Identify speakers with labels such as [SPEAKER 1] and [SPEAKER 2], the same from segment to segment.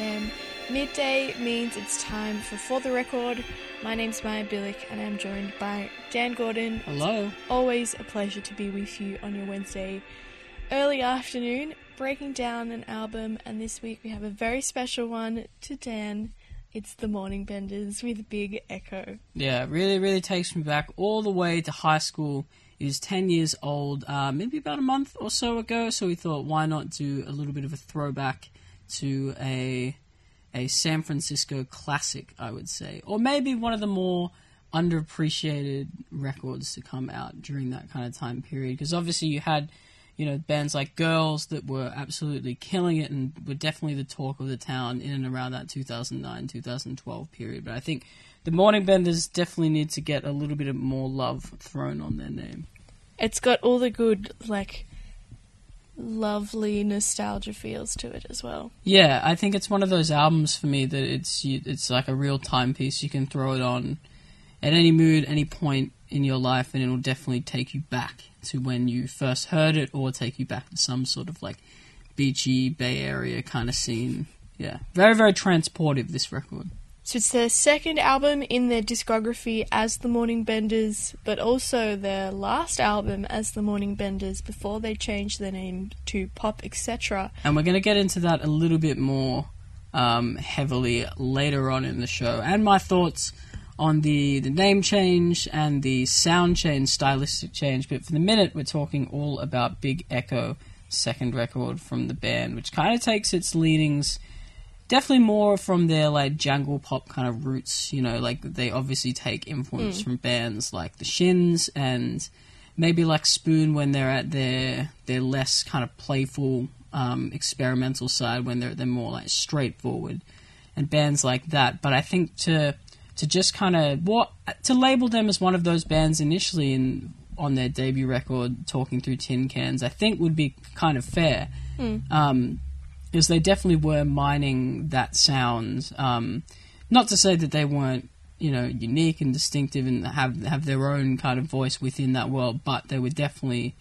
[SPEAKER 1] FM. Midday means it's time for For the Record. My name's Maia Bilyk, and I'm joined by Dan Gordon.
[SPEAKER 2] Hello.
[SPEAKER 1] Always a pleasure to be with you on your Wednesday early afternoon, breaking down an album. And this week we have a very special one to Dan. It's The Morning Benders with Big Echo.
[SPEAKER 2] Yeah, really, really takes me back all the way to high school. It was 10 years old, uh, maybe about a month or so ago, so we thought, why not do a little bit of a throwback to a a San Francisco classic, I would say, or maybe one of the more underappreciated records to come out during that kind of time period. Because obviously you had, you know, bands like Girls that were absolutely killing it and were definitely the talk of the town in and around that 2009 2012 period. But I think the Morning Benders definitely need to get a little bit of more love thrown on their name.
[SPEAKER 1] It's got all the good, like, lovely nostalgia feels to it as well.
[SPEAKER 2] Yeah, I think it's one of those albums for me that it's it's like a real timepiece. You can throw it on at any mood, any point in your life, and it'll definitely take you back to when you first heard it, or take you back to some sort of like beachy Bay Area kind of scene. Yeah, very very transportive. This record.
[SPEAKER 1] So it's their second album in their discography as the Morning Benders, but also their last album as the Morning Benders before they changed their name to Pop Etc.
[SPEAKER 2] and we're going to get into that a little bit more um, heavily later on in the show, and my thoughts on the, the name change and the sound change, stylistic change. But for the minute, we're talking all about Big Echo, second record from the band, which kind of takes its leanings definitely more from their like jangle pop kind of roots. You know, like they obviously take influence from bands like the Shins and maybe like Spoon when they're at their their less kind of playful um, experimental side when they're they're more like straightforward and bands like that. But I think to to just kind of what to label them as one of those bands initially in on their debut record, talking through tin cans, I think would be kind of fair. Um, because they definitely were mining that sound. Um, not to say that they weren't, you know, unique and distinctive and have have their own kind of voice within that world, but they were definitely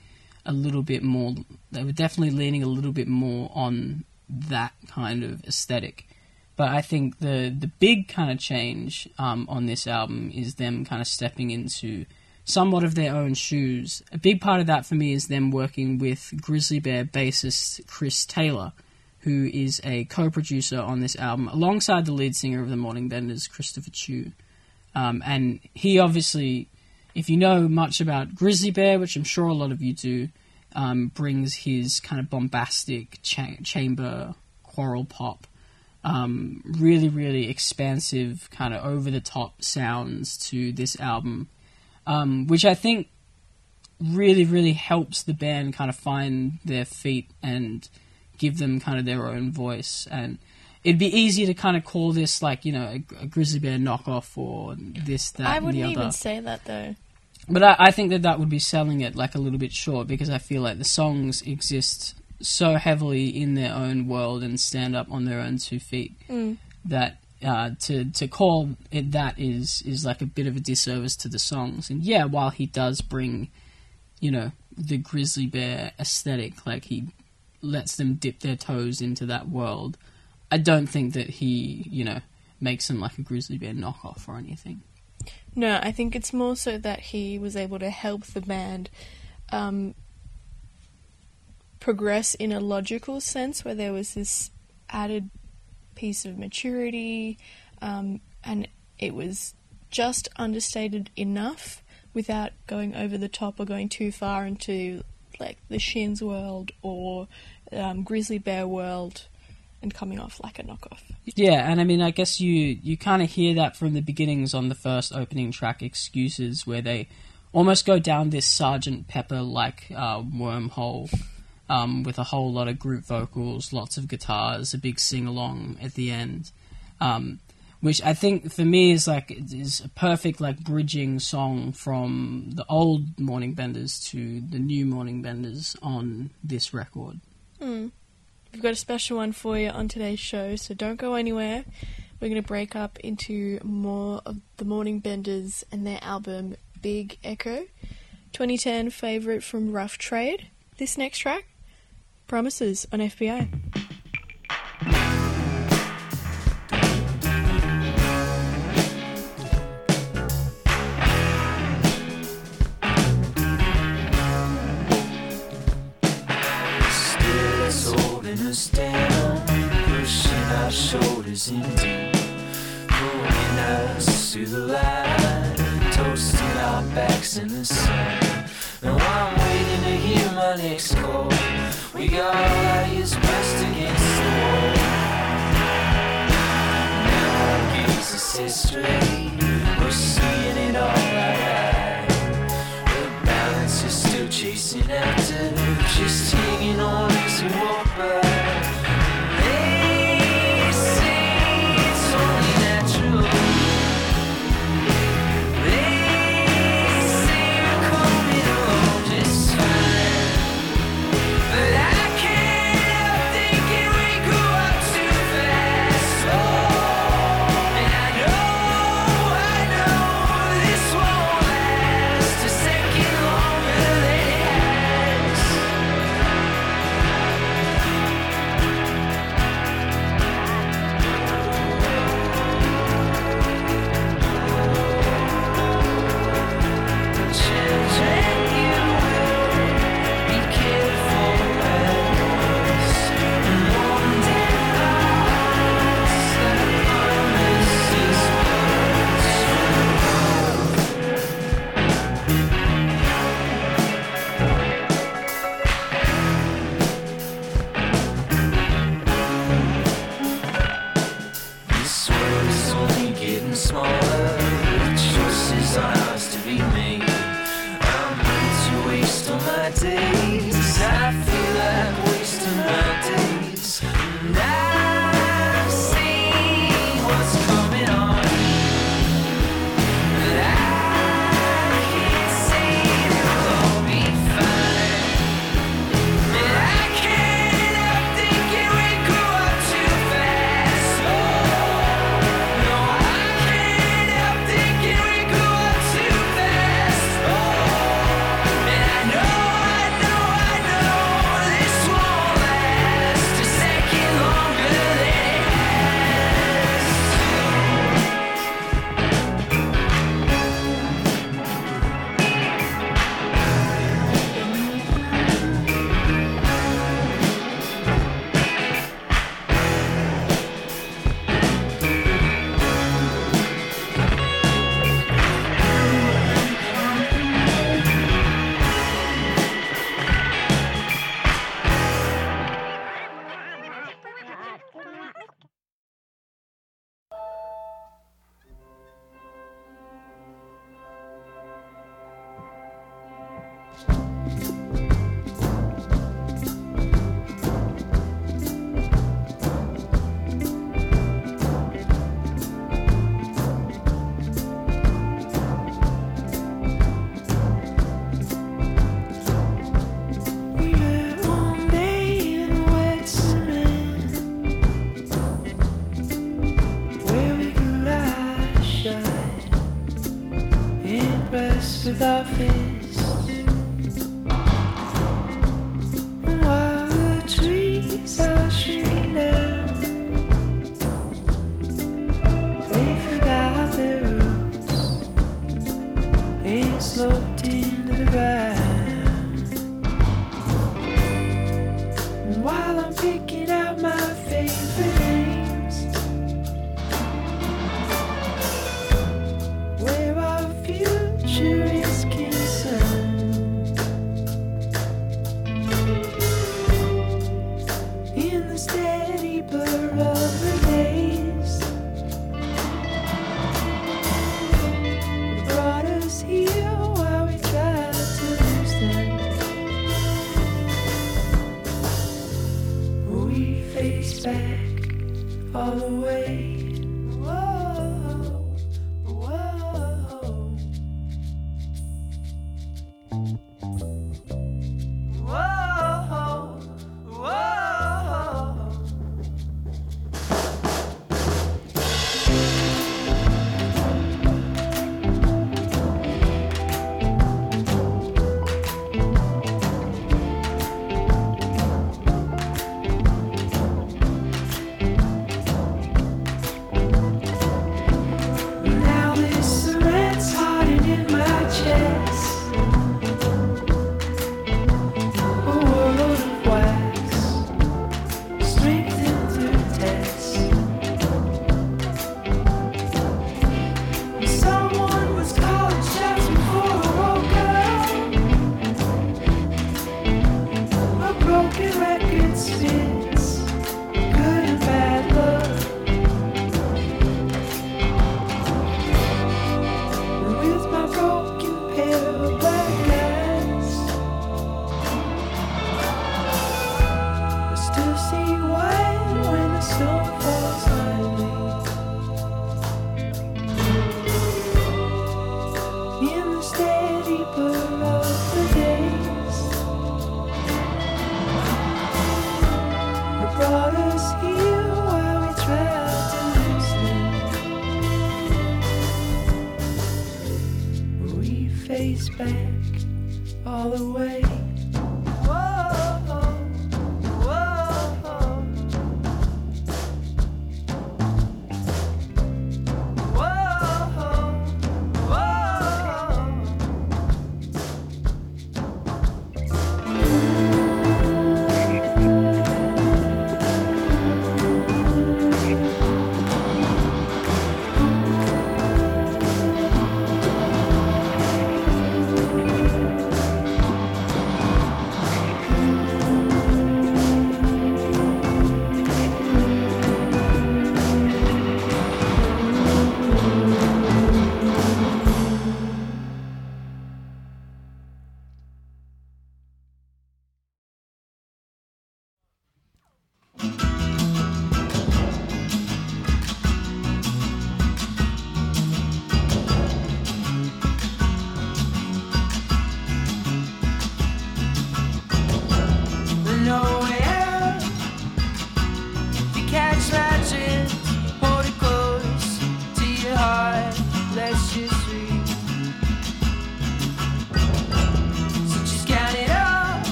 [SPEAKER 2] a little bit more. They were definitely leaning a little bit more on that kind of aesthetic. But I think the the big kind of change um, on this album is them kind of stepping into somewhat of their own shoes. A big part of that for me is them working with Grizzly Bear bassist Chris Taylor who is a co-producer on this album, alongside the lead singer of the Morning Benders, Christopher Chu. Um, and he obviously, if you know much about Grizzly Bear, which I'm sure a lot of you do, um, brings his kind of bombastic cha- chamber choral pop, um, really, really expansive, kind of over-the-top sounds to this album, um, which I think really, really helps the band kind of find their feet and give them kind of their own voice. And it'd be easy to kind of call this like you know a, a grizzly bear knockoff or this that
[SPEAKER 1] I
[SPEAKER 2] and
[SPEAKER 1] wouldn't
[SPEAKER 2] the
[SPEAKER 1] even say that though.
[SPEAKER 2] But I, I think that that would be selling it like a little bit short because I feel like the songs exist so heavily in their own world and stand up on their own two feet that uh, to to call it that is is like a bit of a disservice to the songs. And yeah, while he does bring, you know, the grizzly bear aesthetic, like he lets them dip their toes into that world, I don't think that he, you know, makes them like a grizzly bear knockoff or anything.
[SPEAKER 1] No, I think it's more so that he was able to help the band um, progress in a logical sense, where there was this added piece of maturity, um, and it was just understated enough without going over the top or going too far into like the Shins world or um, Grizzly Bear world, and coming off like a knockoff.
[SPEAKER 2] Yeah, and I mean, I guess you you kind of hear that from the beginnings on the first opening track, "Excuses," where they almost go down this Sergeant Pepper like uh, wormhole um, with a whole lot of group vocals, lots of guitars, a big sing along at the end, um, which I think for me is like is a perfect like bridging song from the old Morning Benders to the new Morning Benders on this record. Mm.
[SPEAKER 1] We've got a special one for you on today's show, so don't go anywhere. We're going to break up into more of the Morning Benders and their album Big Echo. 2010 favorite from Rough Trade. This next track, Promises on FBI.
[SPEAKER 3] years indeed. Pulling us through the light, toasting our backs in the sun. Now I'm waiting to hear my next call. We got our ears pressed against the wall. Now our gaze is history. We're seeing it all right. The balance is still chasing after, just hanging on as we walk by.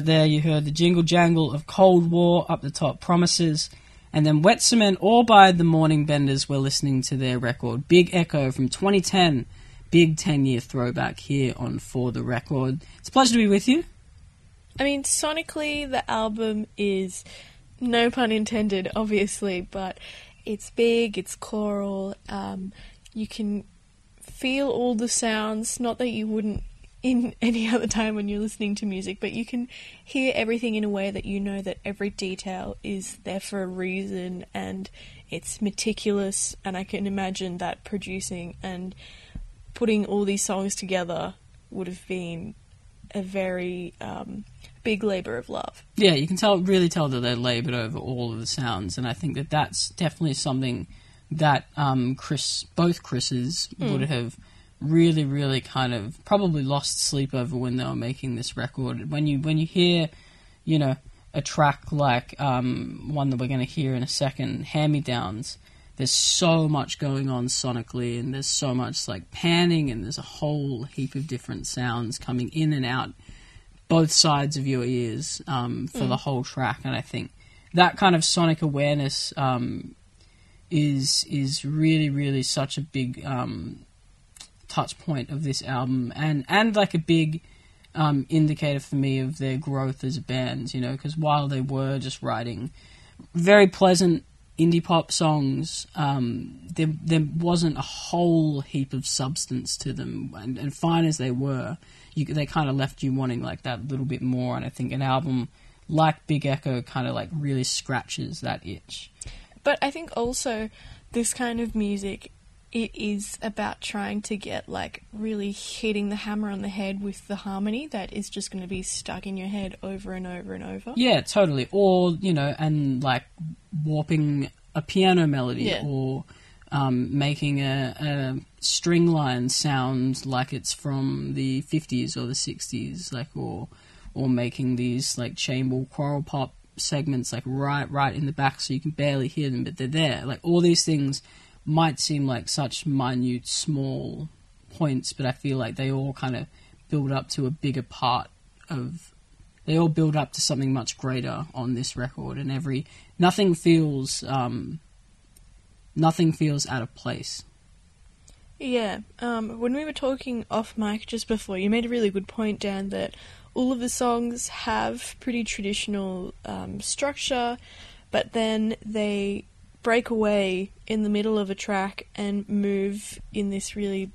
[SPEAKER 2] There, you heard the jingle jangle of Cold War up the top, Promises, and then Wet Cement, all by the Morning Benders. We're listening to their record, Big Echo from 2010. Big 10 year throwback here on For the Record. It's a pleasure to be with you.
[SPEAKER 1] I mean, sonically, the album is no pun intended, obviously, but it's big, it's choral. Um, you can feel all the sounds, not that you wouldn't in any other time when you're listening to music, but you can hear everything in a way that you know that every detail is there for a reason and it's meticulous. And I can imagine that producing and putting all these songs together would have been a very um, big labor of love.
[SPEAKER 2] Yeah, you can tell, really tell that they labored over all of the sounds, and I think that that's definitely something that um, Chris, both Chris's, would have really, really kind of probably lost sleep over when they were making this record. When you when you hear, you know, a track like um, one that we're going to hear in a second, "Hand Me Downs," there's so much going on sonically, and there's so much like panning, and there's a whole heap of different sounds coming in and out both sides of your ears um, for the whole track, and I think that kind of sonic awareness um, is is really really such a big um, touch point of this album, and and like a big um, indicator for me of their growth as a band. You know, because while they were just writing very pleasant indie pop songs, um, there there wasn't a whole heap of substance to them, and, and fine as they were, you, they kind of left you wanting like that little bit more. And I think an album like Big Echo kind of like really scratches that itch.
[SPEAKER 1] But I think also this kind of music it is about trying to get like really hitting the hammer on the head with the harmony that is just going to be stuck in your head over and over and over.
[SPEAKER 2] Yeah, totally. Or you know, and like warping a piano melody,
[SPEAKER 1] Yeah.
[SPEAKER 2] or um, making a, a string line sound like it's from the fifties or the sixties, like or or making these like chamber choral pop segments like right right in the back so you can barely hear them, but they're there. Like all these things might seem like such minute, small points, but I feel like they all kind of build up to a bigger part of they all build up to something much greater on this record and every nothing feels um, nothing feels out of place
[SPEAKER 1] Yeah. Um, when we were talking off mic just before, you made a really good point, Dan, that all of the songs have pretty traditional um, structure, but then they break away in the middle of a track and move in this really.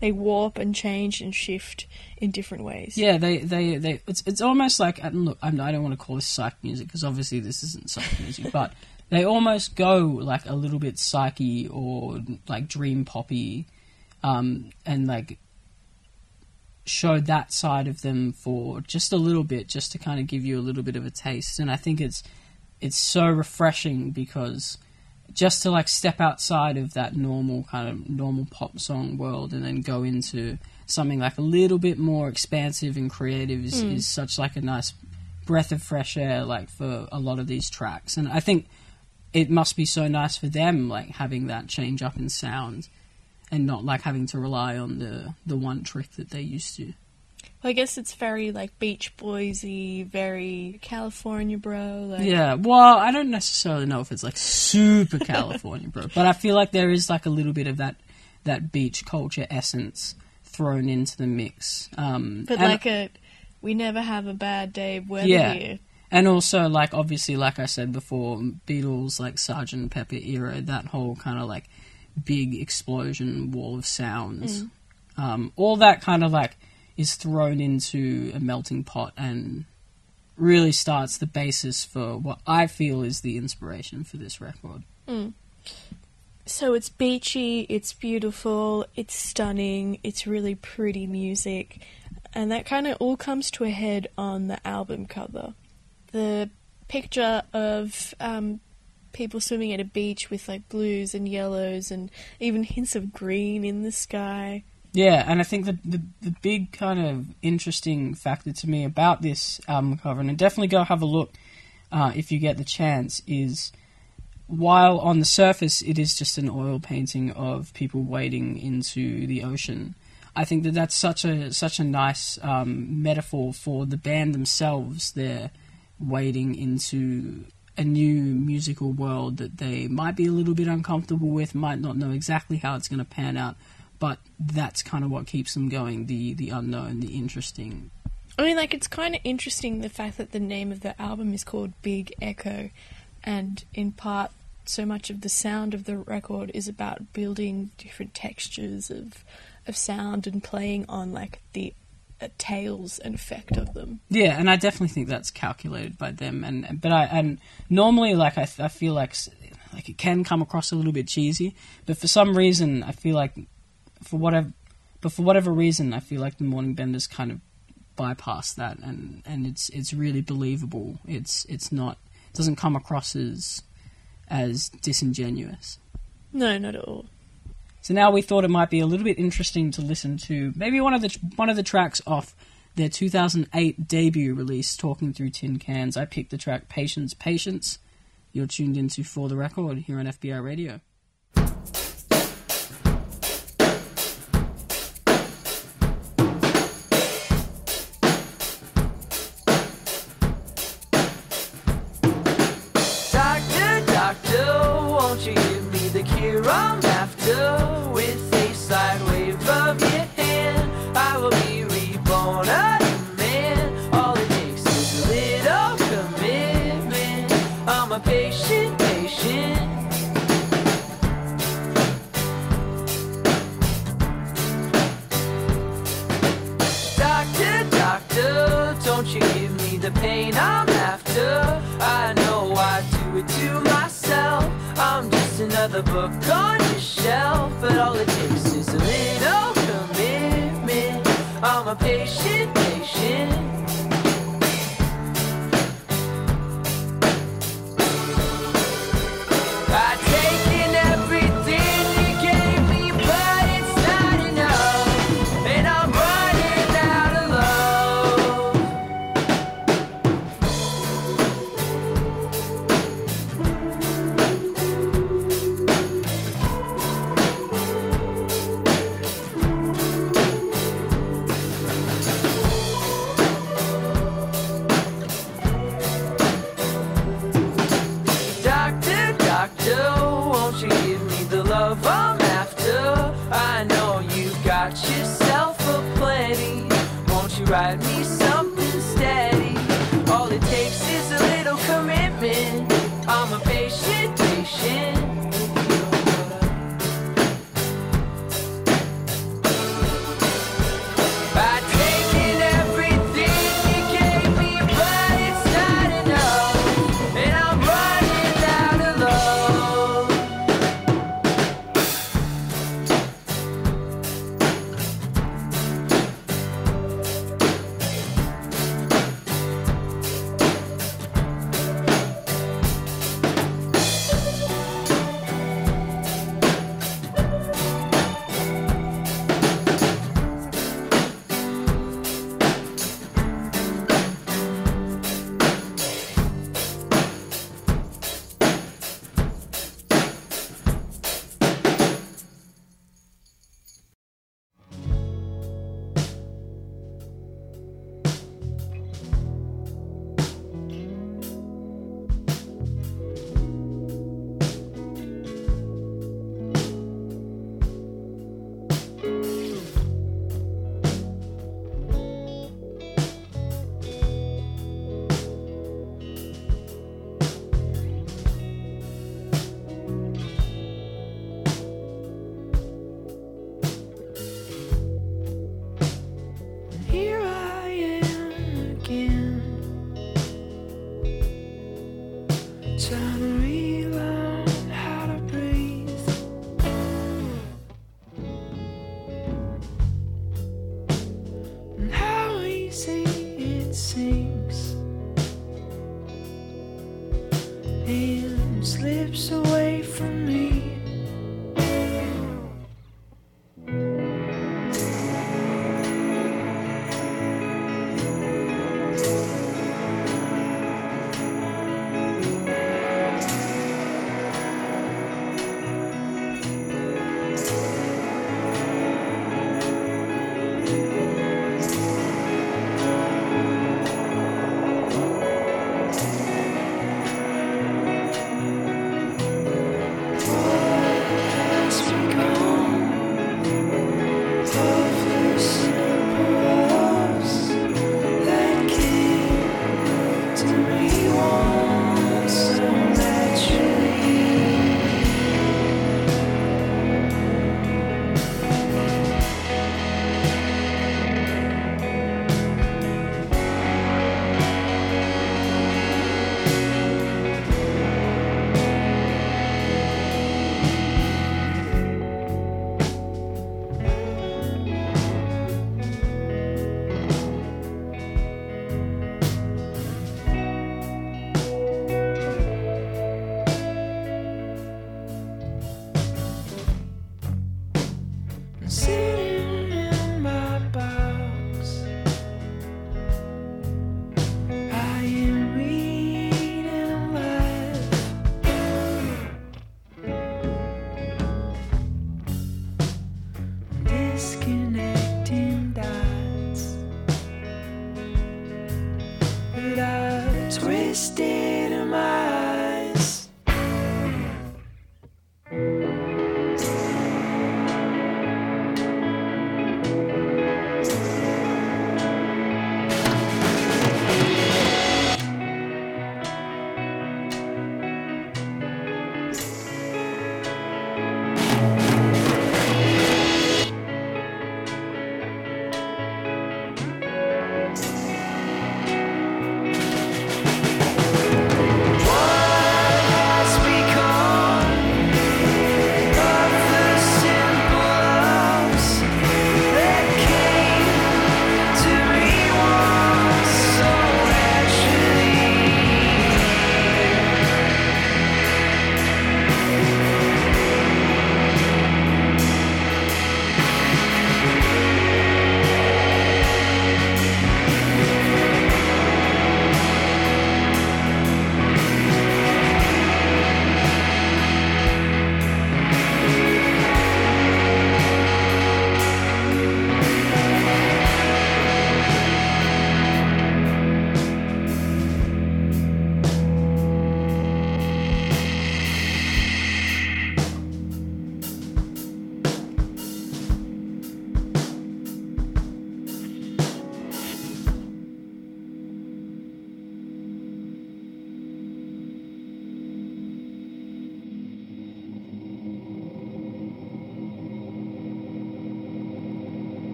[SPEAKER 1] They warp and change and shift in different ways.
[SPEAKER 2] yeah they they, they it's, it's almost like and look I'm, i don't want to call this psych music because obviously this isn't psych music but they almost go like a little bit psyche or like dream poppy um, and like show that side of them for just a little bit, just to kind of give you a little bit of a taste. And I think it's it's so refreshing because just to like step outside of that normal kind of normal pop song world and then go into something like a little bit more expansive and creative is, hmm. is such like a nice breath of fresh air like for a lot of these tracks. And i think it must be so nice for them like having that change up in sound and not like having to rely on the the one trick that they used to
[SPEAKER 1] I guess it's very like Beach Boysy, very California bro. Like,
[SPEAKER 2] Yeah, well, I don't necessarily know if it's like super California, bro, but I feel like there is like a little bit of that that beach culture essence thrown into the mix. Um,
[SPEAKER 1] But like a, we never have a bad day of weather
[SPEAKER 2] Yeah.
[SPEAKER 1] here.
[SPEAKER 2] and also like obviously, like I said before, Beatles like Sergeant Pepper era, that whole kind of like big explosion wall of sounds, um, all that kind of like is thrown into a melting pot and really starts the basis for what I feel is the inspiration for this record.
[SPEAKER 1] So it's beachy, it's beautiful, it's stunning, it's really pretty music, and that kind of all comes to a head on the album cover. The picture of um, people swimming at a beach with like blues and yellows and even hints of green in the sky.
[SPEAKER 2] Yeah, and I think the, the the big kind of interesting factor to me about this album cover, and definitely go have a look uh, if you get the chance, is while on the surface it is just an oil painting of people wading into the ocean.
[SPEAKER 3] I think that that's such a such a nice um, metaphor for the band themselves. They're wading into a new musical world that they might be a little bit uncomfortable with, might not know exactly how it's going to pan out, but that's kind of what keeps them going the the unknown, the interesting.
[SPEAKER 1] I mean, like, it's kind of interesting the fact that the name of the album is called Big Echo, and in part, so much of the sound of the record is about building different textures of of sound and playing on like the uh, tails and effect of them.
[SPEAKER 3] Yeah, and I definitely think that's calculated by them. And but I and normally like I, I feel like like it can come across a little bit cheesy, but for some reason I feel like for whatever but for whatever reason I feel like the Morning Benders kind of bypass that and and it's it's really believable. It's it's not it doesn't come across as as disingenuous.
[SPEAKER 1] No, not at all.
[SPEAKER 3] So now we thought it might be a little bit interesting to listen to maybe one of the one of the tracks off their 2008 debut release, Talking Through Tin Cans. I picked the track Patience, Patience. You're tuned into For the Record here on FBI Radio.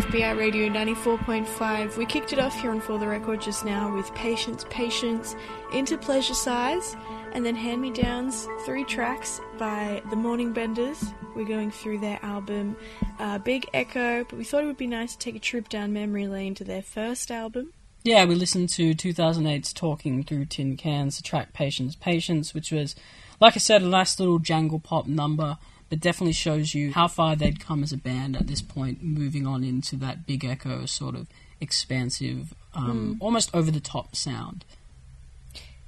[SPEAKER 1] FBI Radio 94.5. We kicked it off here on For the Record just now with Patient, Patient, Into Pleasure Sighs, and then Hand Me Downs, three tracks by The Morning Benders. We're going through their album uh, Big Echo, but we thought it would be nice to take a trip down memory lane to their first album.
[SPEAKER 2] Yeah, we listened to 2008's Talking Through Tin Cans, the track Patient, Patient, which was, like I said, a nice little jangle pop number, but definitely shows you how far they'd come as a band at this point, moving on into that Big Echo sort of expansive, um, almost over the top sound.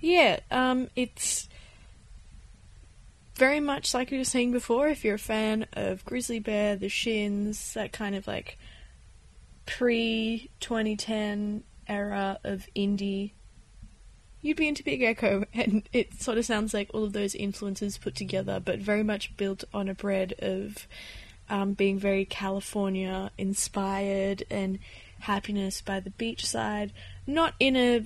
[SPEAKER 1] Yeah, um, it's very much like we were saying before. If you're a fan of Grizzly Bear, The Shins, that kind of like pre 2010 era of indie, you'd be into Big Echo, and it sort of sounds like all of those influences put together, but very much built on a bread of um, being very California inspired and happiness by the beachside, not in a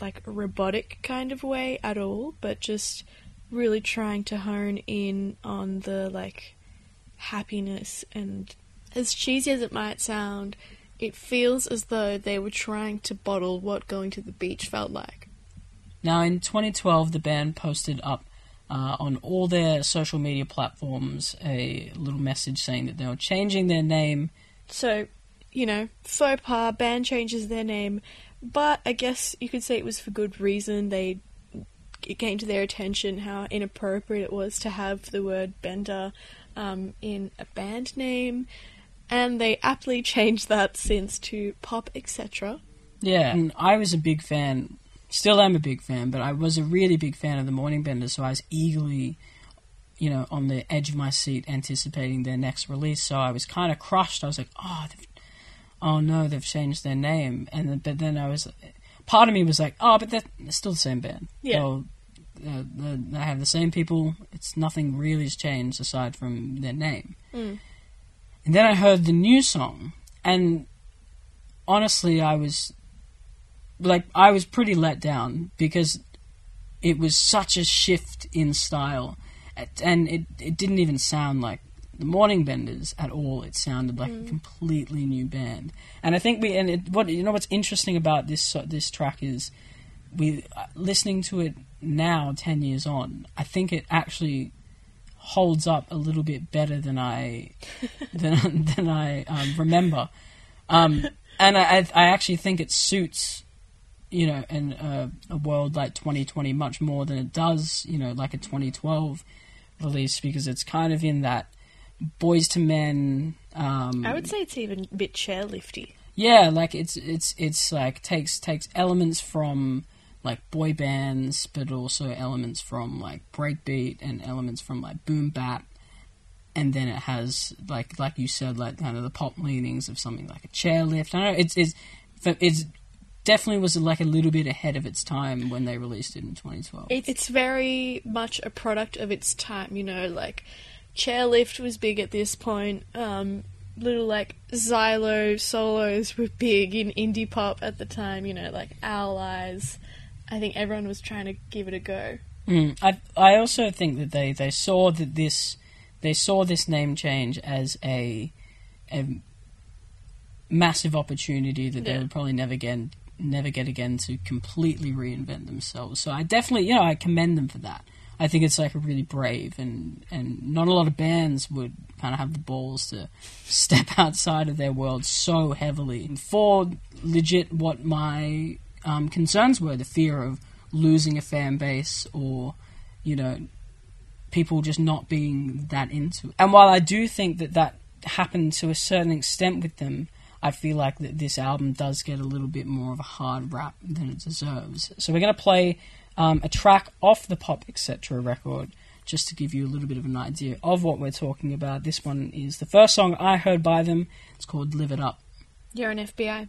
[SPEAKER 1] like robotic kind of way at all, but just really trying to hone in on the like happiness and as cheesy as it might sound, it feels as though they were trying to bottle what going to the beach felt like.
[SPEAKER 2] Now, in 2012, the band posted up uh, on all their social media platforms a little message saying that they were changing their name.
[SPEAKER 1] So, you know, faux pas, band changes their name, but I guess you could say it was for good reason. They it came to their attention how inappropriate it was to have the word Bender um, in a band name, and they aptly changed that since to Pop etc.
[SPEAKER 2] Yeah, and I was a big fan, still am a big fan, but I was a really big fan of the Morning Benders, so I was eagerly, you know, on the edge of my seat anticipating their next release. So I was kind of crushed. I was like, oh, oh no, they've changed their name, and then, but then I was, part of me was like, oh, but they're, they're still the same band.
[SPEAKER 1] Yeah.
[SPEAKER 2] They'll- uh, they they have the same people. It's nothing really has changed aside from their name.
[SPEAKER 1] Mm.
[SPEAKER 2] And then I heard the new song, and honestly, I was like, I was pretty let down because it was such a shift in style, and it it didn't even sound like the Morning Benders at all. It sounded like a completely new band. And I think we and it, what you know what's interesting about this so- this track is we uh, listening to it now 10 years on i think it actually holds up a little bit better than i than, than i um, remember um, and I, I actually think it suits you know in a, a world like 2020 much more than it does you know like a 2012 release because it's kind of in that Boyz II Men um,
[SPEAKER 1] I would say it's even a bit chairlifty.
[SPEAKER 2] yeah, like it's it's it's like takes takes elements from like boy bands, but also elements from like breakbeat and elements from like boom bap, and then it has like like you said, like kind of the pop leanings of something like a chairlift. I know it's it's it's definitely was like a little bit ahead of its time when they released it in 2012.
[SPEAKER 1] It's very much a product of its time, you know, like chairlift was big at this point. Um, little like xylo solos were big in indie pop at the time, you know, like Owl Eyes. I think everyone was trying to give it a go.
[SPEAKER 2] Mm, I I also think that they, they saw that this they saw this name change as a a massive opportunity that they would probably never get never get again to completely reinvent themselves. So I definitely you know I commend them for that. I think it's like a really brave and and not a lot of bands would kind of have the balls to step outside of their world so heavily and for legit what my um, concerns were the fear of losing a fan base or you know people just not being that into it. And while I do think that that happened to a certain extent with them, I feel like that this album does get a little bit more of a hard rap than it deserves. So we're going to play um, a track off the Pop Etc. record just to give you a little bit of an idea of what we're talking about. This one is the first song I heard by them. It's called Live It Up.
[SPEAKER 1] You're an FBI.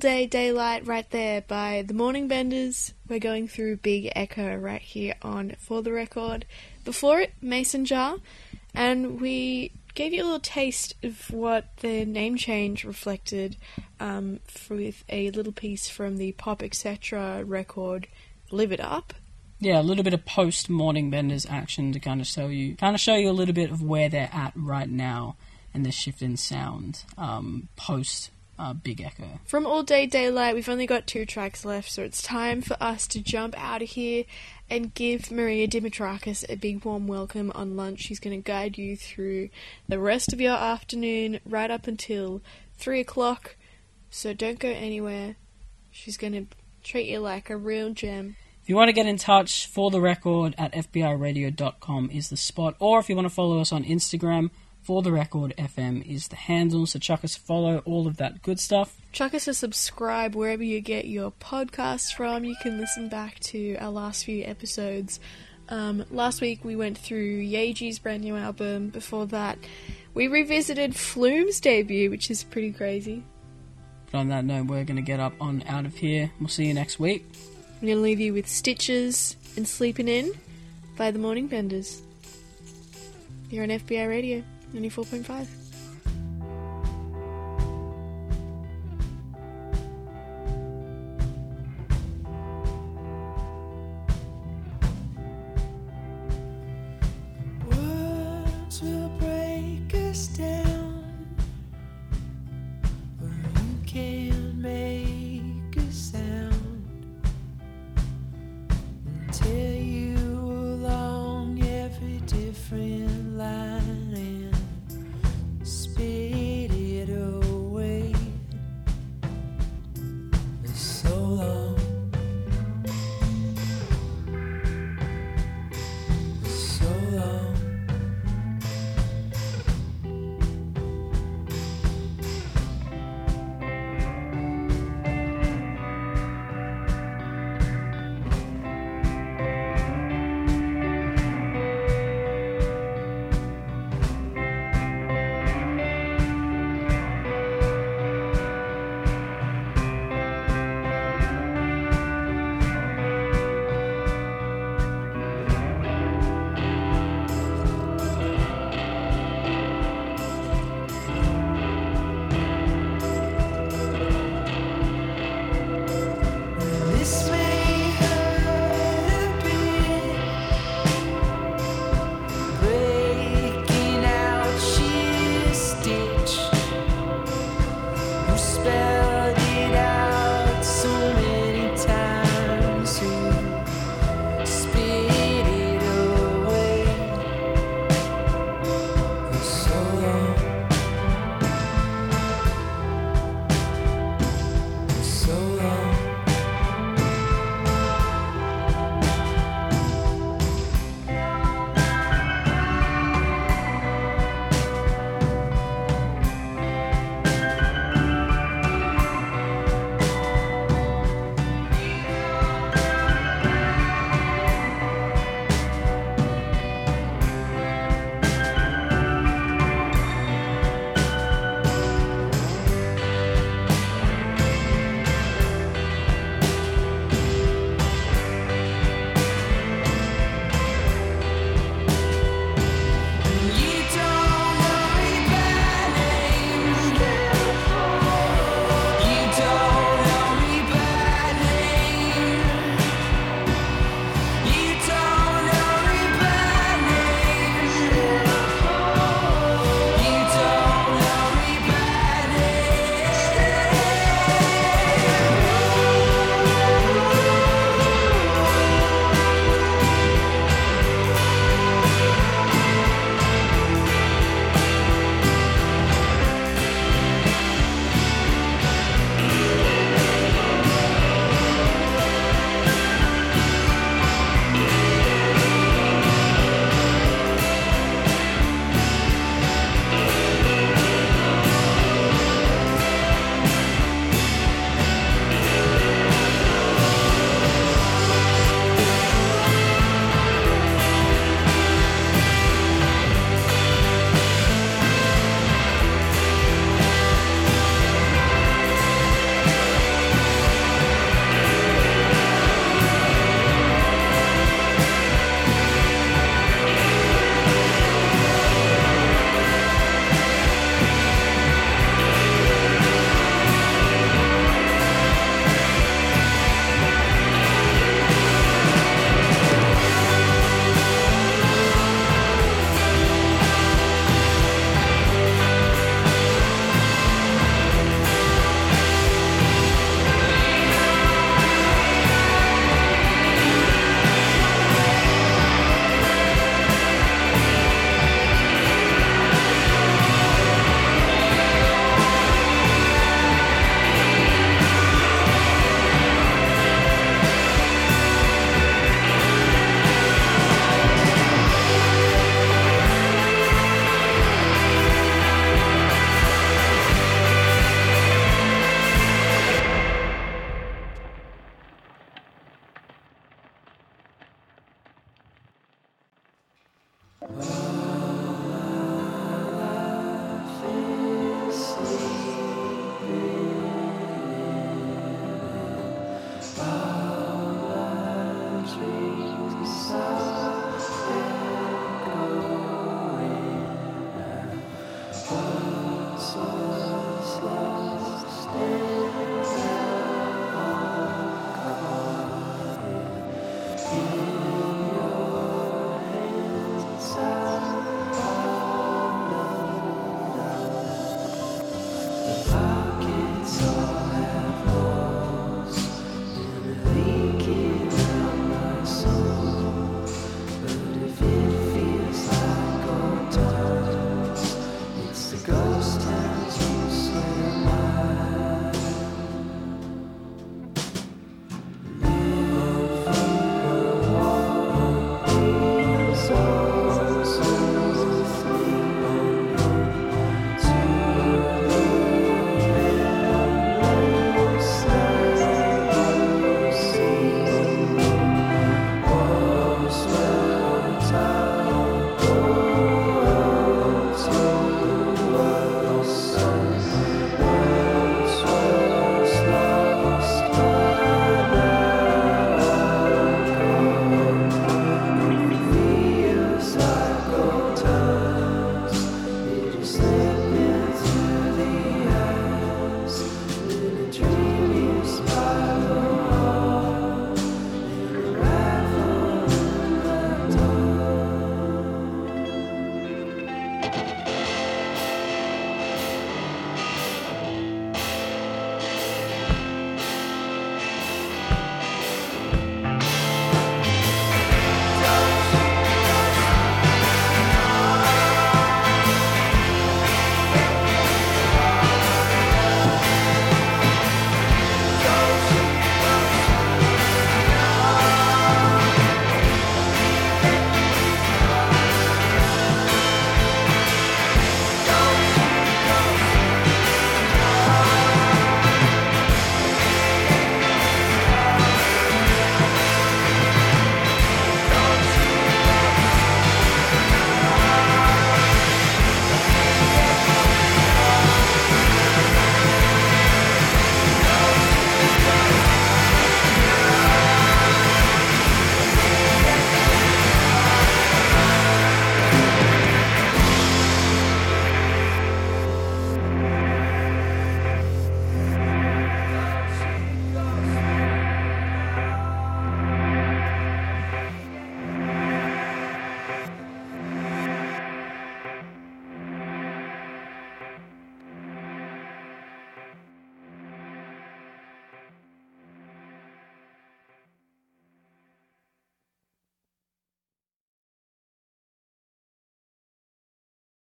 [SPEAKER 1] Day Daylight right there by the Morning Benders. We're going through Big Echo right here on For the Record. Before it, Mason Jar, and we gave you a little taste of what the name change reflected um, with a little piece from the Pop Etc. record, Live It Up.
[SPEAKER 2] Yeah, a little bit of post morning benders action to kind of show you, kind of show you a little bit of where they're at right now and the shift in sound um, post uh, Big Echo.
[SPEAKER 1] From All Day Daylight, we've only got two tracks left, so it's time for us to jump out of here and give Maria Dimitrakis a big warm welcome on lunch. She's going to guide you through the rest of your afternoon right up until 3 o'clock, so don't go anywhere. She's going to treat you like a real gem.
[SPEAKER 2] If you want to get in touch for the record at fbiradio.com is the spot, or if you want to follow us on Instagram, for the record FM is the handle. So chuck us a follow, all of that good stuff.
[SPEAKER 1] Chuck us a subscribe wherever you get your podcasts from. You can listen back to our last few episodes. Um, last week we went through Yaeji's brand new album. Before that, we revisited Flume's debut, which is pretty crazy.
[SPEAKER 2] But on that note, we're going to get up on out of here. We'll see you next week.
[SPEAKER 1] I'm going to leave you with Stitches and Sleeping In by the Morning Benders. You're on FBI Radio 94.5.